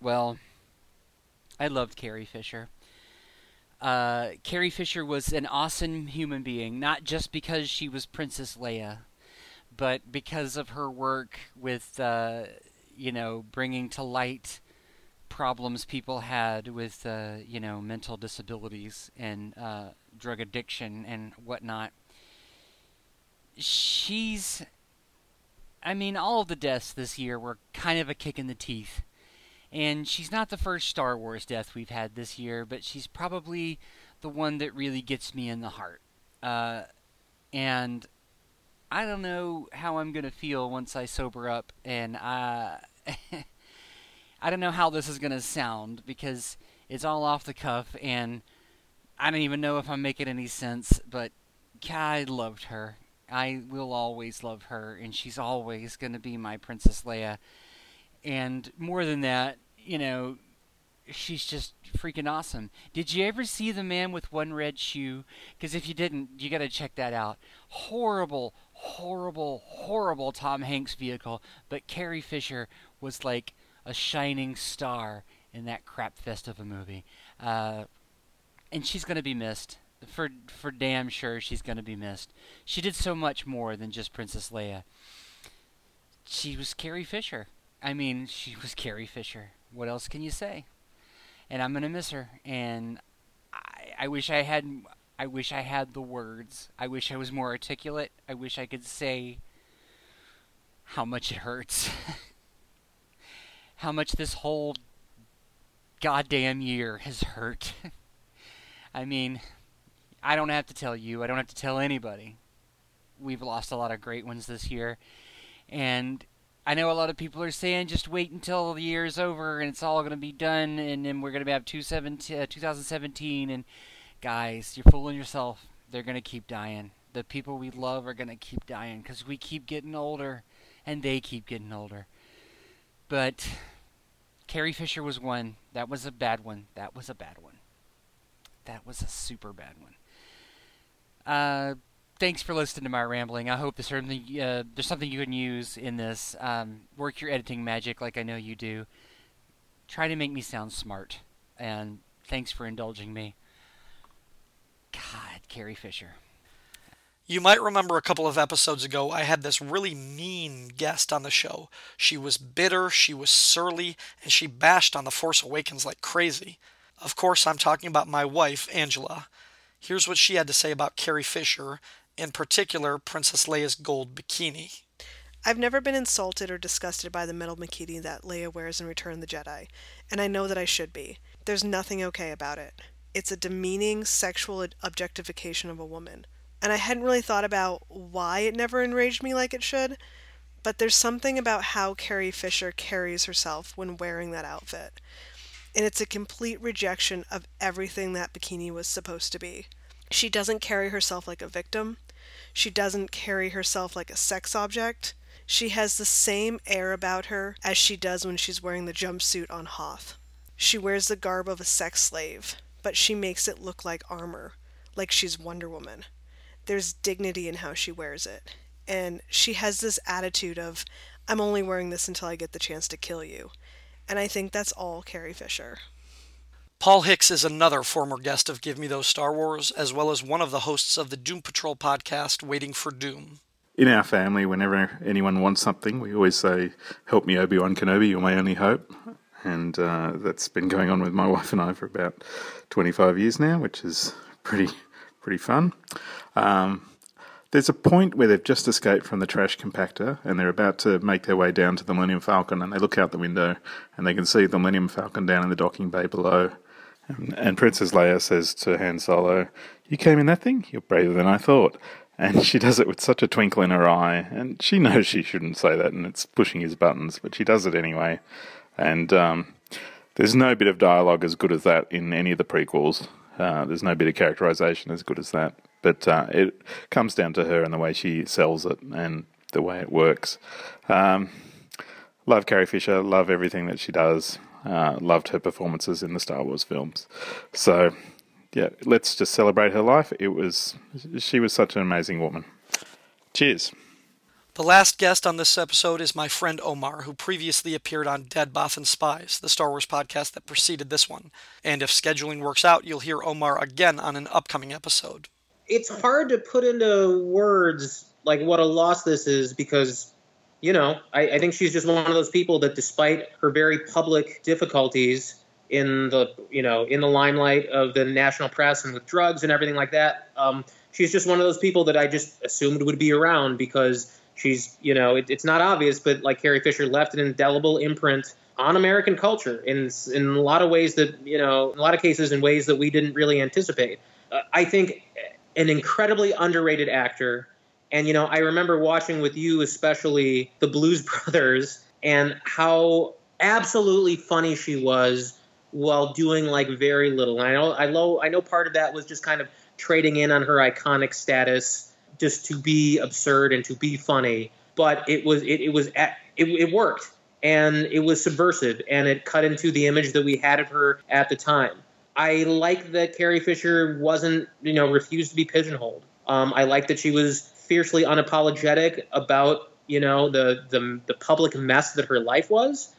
well, I loved Carrie Fisher. Uh, Carrie Fisher was an awesome human being, not just because she was Princess Leia but because of her work with, uh, you know, bringing to light problems people had with, uh, you know, mental disabilities and uh, drug addiction and whatnot, she's. I mean, all of the deaths this year were kind of a kick in the teeth. And she's not the first Star Wars death we've had this year, but she's probably the one that really gets me in the heart. Uh, and I don't know how I'm going to feel once I sober up, and uh, I don't know how this is going to sound because it's all off the cuff, and I don't even know if I'm making any sense, but I loved her. I will always love her, and she's always going to be my Princess Leia. And more than that, you know, she's just freaking awesome. Did you ever see The Man with One Red Shoe? Because if you didn't, you got to check that out. Horrible, horrible, horrible Tom Hanks vehicle, but Carrie Fisher was like a shining star in that crap fest of a movie. Uh, and she's going to be missed. For for damn sure, she's going to be missed. She did so much more than just Princess Leia. She was Carrie Fisher. I mean, she was Carrie Fisher. What else can you say? And I'm gonna miss her. And I, I wish I had. I wish I had the words. I wish I was more articulate. I wish I could say how much it hurts. how much this whole goddamn year has hurt. I mean, I don't have to tell you, I don't have to tell anybody. We've lost a lot of great ones this year. And I know a lot of people are saying just wait until the year's over and it's all going to be done and then we're going to have 2017 and guys, you're fooling yourself. They're going to keep dying. The people we love are going to keep dying cuz we keep getting older and they keep getting older. But Carrie Fisher was one. That was a bad one. That was a bad one. That was a super bad one. Uh, thanks for listening to my rambling. I hope there's something uh, there's something you can use in this. Um, work your editing magic like I know you do. Try to make me sound smart. And thanks for indulging me. God, Carrie Fisher. You might remember a couple of episodes ago, I had this really mean guest on the show. She was bitter, she was surly, and she bashed on The Force Awakens like crazy. Of course, I'm talking about my wife, Angela. Here's what she had to say about Carrie Fisher, in particular, Princess Leia's gold bikini. I've never been insulted or disgusted by the metal bikini that Leia wears in Return of the Jedi, and I know that I should be. There's nothing okay about it. It's a demeaning sexual objectification of a woman and I hadn't really thought about why it never enraged me like it should, but there's something about how Carrie Fisher carries herself when wearing that outfit. And it's a complete rejection of everything that bikini was supposed to be. She doesn't carry herself like a victim. She doesn't carry herself like a sex object. She has the same air about her as she does when she's wearing the jumpsuit on Hoth. She wears the garb of a sex slave, but she makes it look like armor, like she's Wonder Woman there's dignity in how she wears it. And she has this attitude of, I'm only wearing this until I get the chance to kill you. And I think that's all Carrie Fisher. Paul Hicks is another former guest of Give Me Those Star Wars, as well as one of the hosts of the Doom Patrol podcast, Waiting for Doom. In our family, whenever anyone wants something, we always say, Help me, Obi Wan Kenobi, you're my only hope. And uh, that's been going on with my wife and I for about 25 years now, which is pretty pretty fun. Um, there's a point where they've just escaped from the trash compactor and they're about to make their way down to the Millennium Falcon, and they look out the window and they can see the Millennium Falcon down in the docking bay below. And, Princess Leia says to Han Solo, "You came in that thing? You're braver than I thought." And she does it with such a twinkle in her eye, and she knows she shouldn't say that, and it's pushing his buttons, but she does it anyway. And um, there's no bit of dialogue as good as that in any of the prequels. Uh, there's no bit of characterization as good as that. But uh, it comes down to her and the way she sells it and the way it works. Um, love Carrie Fisher. Love everything that she does. Uh, loved her performances in the Star Wars films. So, yeah, let's just celebrate her life. It was she was such an amazing woman. Cheers. The last guest on this episode is my friend Omar, who previously appeared on Dead Bothan Spies, the Star Wars podcast that preceded this one. And if scheduling works out, you'll hear Omar again on an upcoming episode. It's hard to put into words like what a loss this is because, you know, I, I think she's just one of those people that, despite her very public difficulties in the, you know, in the limelight of the national press and with drugs and everything like that, um, she's just one of those people that I just assumed would be around because she's, you know, it, it's not obvious, but like Carrie Fisher left an indelible imprint on American culture in in a lot of ways that you know, in a lot of cases, in ways that we didn't really anticipate. Uh, I think an incredibly underrated actor, and you know, I remember watching with you, especially the Blues Brothers, and how absolutely funny she was while doing like very little. And I know, I know, I know, part of that was just kind of trading in on her iconic status, just to be absurd and to be funny. But it was, it, it was, at, it, it worked and it was subversive and it cut into the image that we had of her at the time. I like that Carrie Fisher wasn't, you know, refused to be pigeonholed. Um, I like that she was fiercely unapologetic about, you know, the, the the public mess that her life was.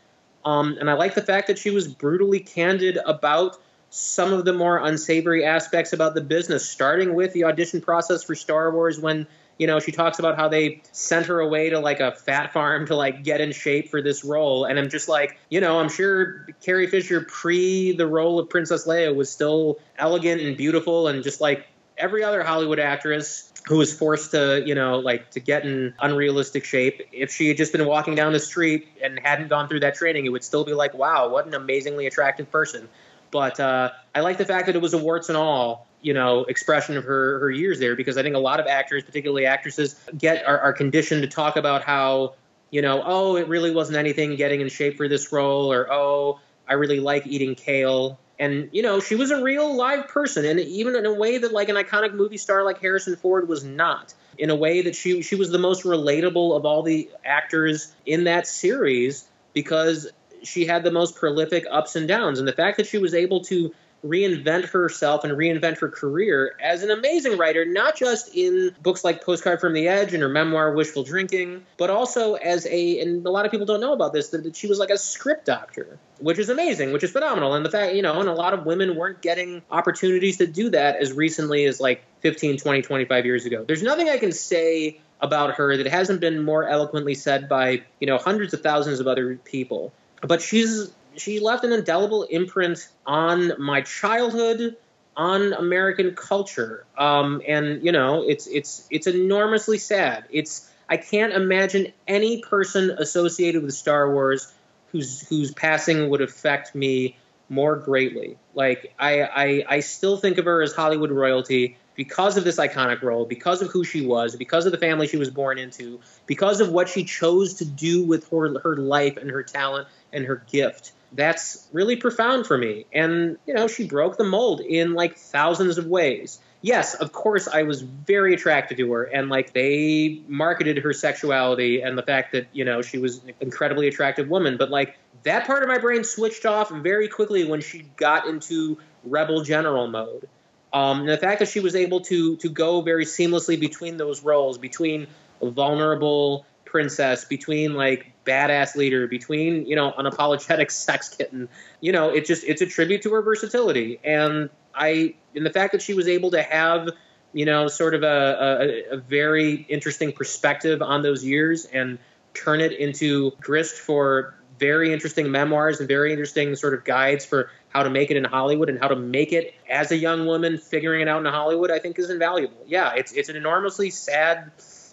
Um, and I like the fact that she was brutally candid about some of the more unsavory aspects about the business, starting with the audition process for Star Wars when you know, she talks about how they sent her away to like a fat farm to like get in shape for this role. And I'm just like, you know, I'm sure Carrie Fisher pre the role of Princess Leia was still elegant and beautiful and just like every other Hollywood actress who was forced to, you know, like to get in unrealistic shape. If she had just been walking down the street and hadn't gone through that training, it would still be like, wow, what an amazingly attractive person. But uh, I like the fact that it was a warts and all you know expression of her her years there because I think a lot of actors, particularly actresses, get are, are conditioned to talk about how you know oh it really wasn't anything getting in shape for this role or oh I really like eating kale and you know she was a real live person and even in a way that like an iconic movie star like Harrison Ford was not. In a way that she she was the most relatable of all the actors in that series because she had the most prolific ups and downs. And the fact that she was able to reinvent herself and reinvent her career as an amazing writer, not just in books like Postcard from the Edge and her memoir Wishful Drinking, but also as a, and a lot of people don't know about this, that she was like a script doctor, which is amazing, which is phenomenal. And the fact, you know, and a lot of women weren't getting opportunities to do that as recently as like 15, 20, 25 years ago. There's nothing I can say about her that hasn't been more eloquently said by, you know, hundreds of thousands of other people. But she's she left an indelible imprint on my childhood, on American culture. Um, and you know, it's it's it's enormously sad. It's I can't imagine any person associated with Star Wars whose whose passing would affect me more greatly. Like I, I I still think of her as Hollywood royalty because of this iconic role, because of who she was, because of the family she was born into, because of what she chose to do with her her life and her talent and her gift that's really profound for me. And, you know, she broke the mold in like thousands of ways. Yes, of course, I was very attracted to her, and like they marketed her sexuality and the fact that, you know, she was an incredibly attractive woman. But like that part of my brain switched off very quickly when she got into rebel general mode. Um, and the fact that she was able to to go very seamlessly between those roles, between vulnerable princess, between like badass leader, between you know an apologetic sex kitten. You know, it just it's a tribute to her versatility, and I and the fact that she was able to have you know sort of a, a, a very interesting perspective on those years and turn it into grist for very interesting memoirs and very interesting sort of guides for how to make it in Hollywood and how to make it as a young woman figuring it out in Hollywood, I think is invaluable. Yeah, it's it's an enormously sad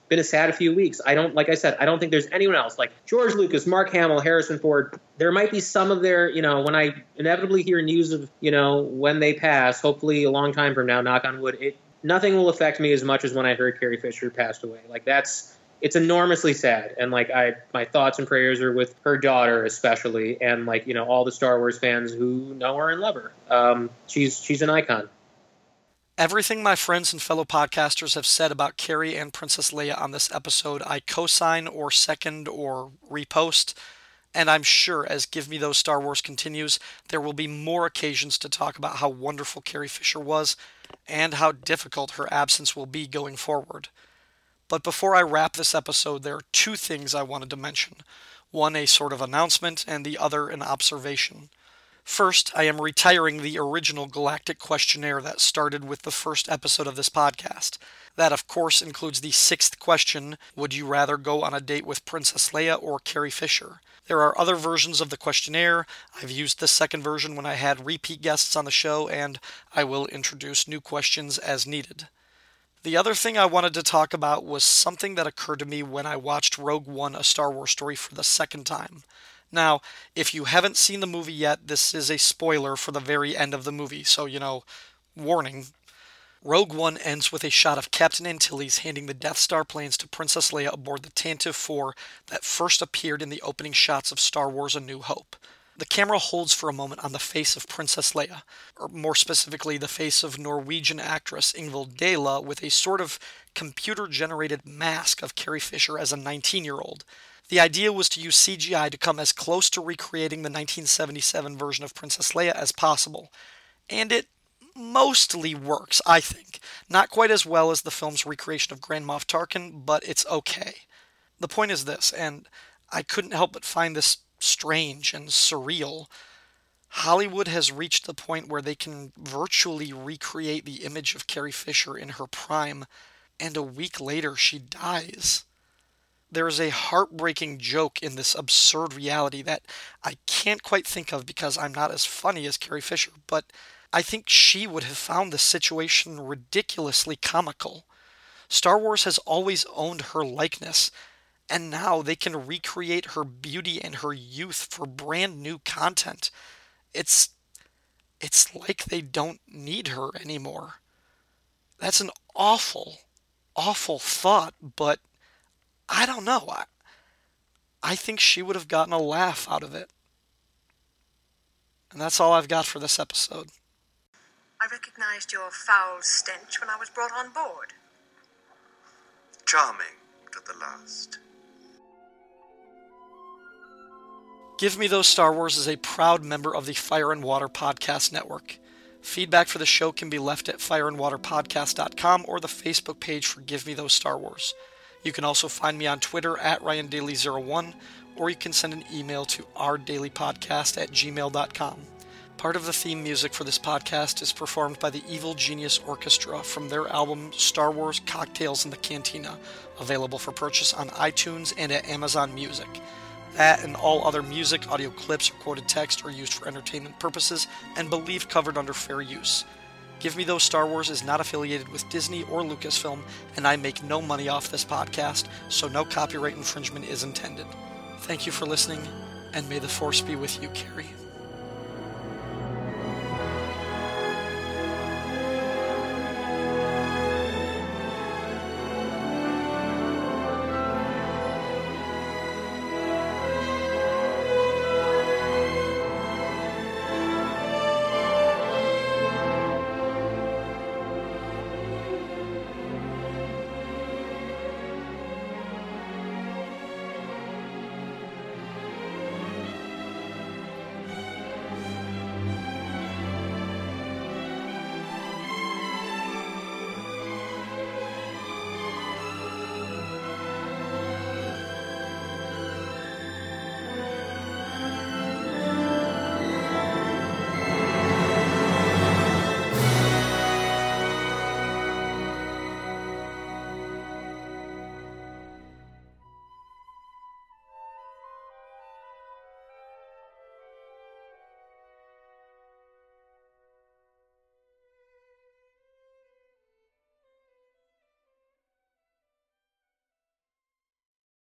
been a sad few weeks. I don't, like I said, I don't think there's anyone else like George Lucas, Mark Hamill, Harrison Ford. There might be some of their, you know, when I inevitably hear news of, you know, when they pass, hopefully a long time from now, knock on wood, it nothing will affect me as much as when I heard Carrie Fisher passed away. Like that's it's enormously sad and like i my thoughts and prayers are with her daughter especially and like you know all the star wars fans who know her and love her um, she's she's an icon Everything my friends and fellow podcasters have said about Carrie and Princess Leia on this episode, I co-sign or second or repost. And I'm sure as Give Me Those Star Wars continues, there will be more occasions to talk about how wonderful Carrie Fisher was and how difficult her absence will be going forward. But before I wrap this episode, there are two things I wanted to mention one a sort of announcement, and the other an observation. First, I am retiring the original Galactic questionnaire that started with the first episode of this podcast. That, of course, includes the sixth question Would you rather go on a date with Princess Leia or Carrie Fisher? There are other versions of the questionnaire. I've used the second version when I had repeat guests on the show, and I will introduce new questions as needed. The other thing I wanted to talk about was something that occurred to me when I watched Rogue One, a Star Wars story, for the second time. Now, if you haven't seen the movie yet, this is a spoiler for the very end of the movie, so, you know, warning. Rogue One ends with a shot of Captain Antilles handing the Death Star plans to Princess Leia aboard the Tantive 4 that first appeared in the opening shots of Star Wars A New Hope. The camera holds for a moment on the face of Princess Leia, or more specifically, the face of Norwegian actress Ingvild Deila with a sort of computer generated mask of Carrie Fisher as a 19 year old. The idea was to use CGI to come as close to recreating the 1977 version of Princess Leia as possible. And it mostly works, I think. Not quite as well as the film's recreation of Grand Moff Tarkin, but it's okay. The point is this, and I couldn't help but find this strange and surreal. Hollywood has reached the point where they can virtually recreate the image of Carrie Fisher in her prime, and a week later she dies. There is a heartbreaking joke in this absurd reality that I can't quite think of because I'm not as funny as Carrie Fisher, but I think she would have found the situation ridiculously comical. Star Wars has always owned her likeness, and now they can recreate her beauty and her youth for brand new content. It's it's like they don't need her anymore. That's an awful awful thought, but I don't know. I, I think she would have gotten a laugh out of it. And that's all I've got for this episode. I recognized your foul stench when I was brought on board. Charming to the last. Give Me Those Star Wars is a proud member of the Fire and Water Podcast Network. Feedback for the show can be left at fireandwaterpodcast.com or the Facebook page for Give Me Those Star Wars. You can also find me on Twitter at RyanDaly01, or you can send an email to ourdailypodcast at gmail.com. Part of the theme music for this podcast is performed by the Evil Genius Orchestra from their album Star Wars Cocktails in the Cantina, available for purchase on iTunes and at Amazon Music. That and all other music, audio clips, or quoted text are used for entertainment purposes and believed covered under fair use. Give Me Those Star Wars is not affiliated with Disney or Lucasfilm, and I make no money off this podcast, so no copyright infringement is intended. Thank you for listening, and may the Force be with you, Carrie.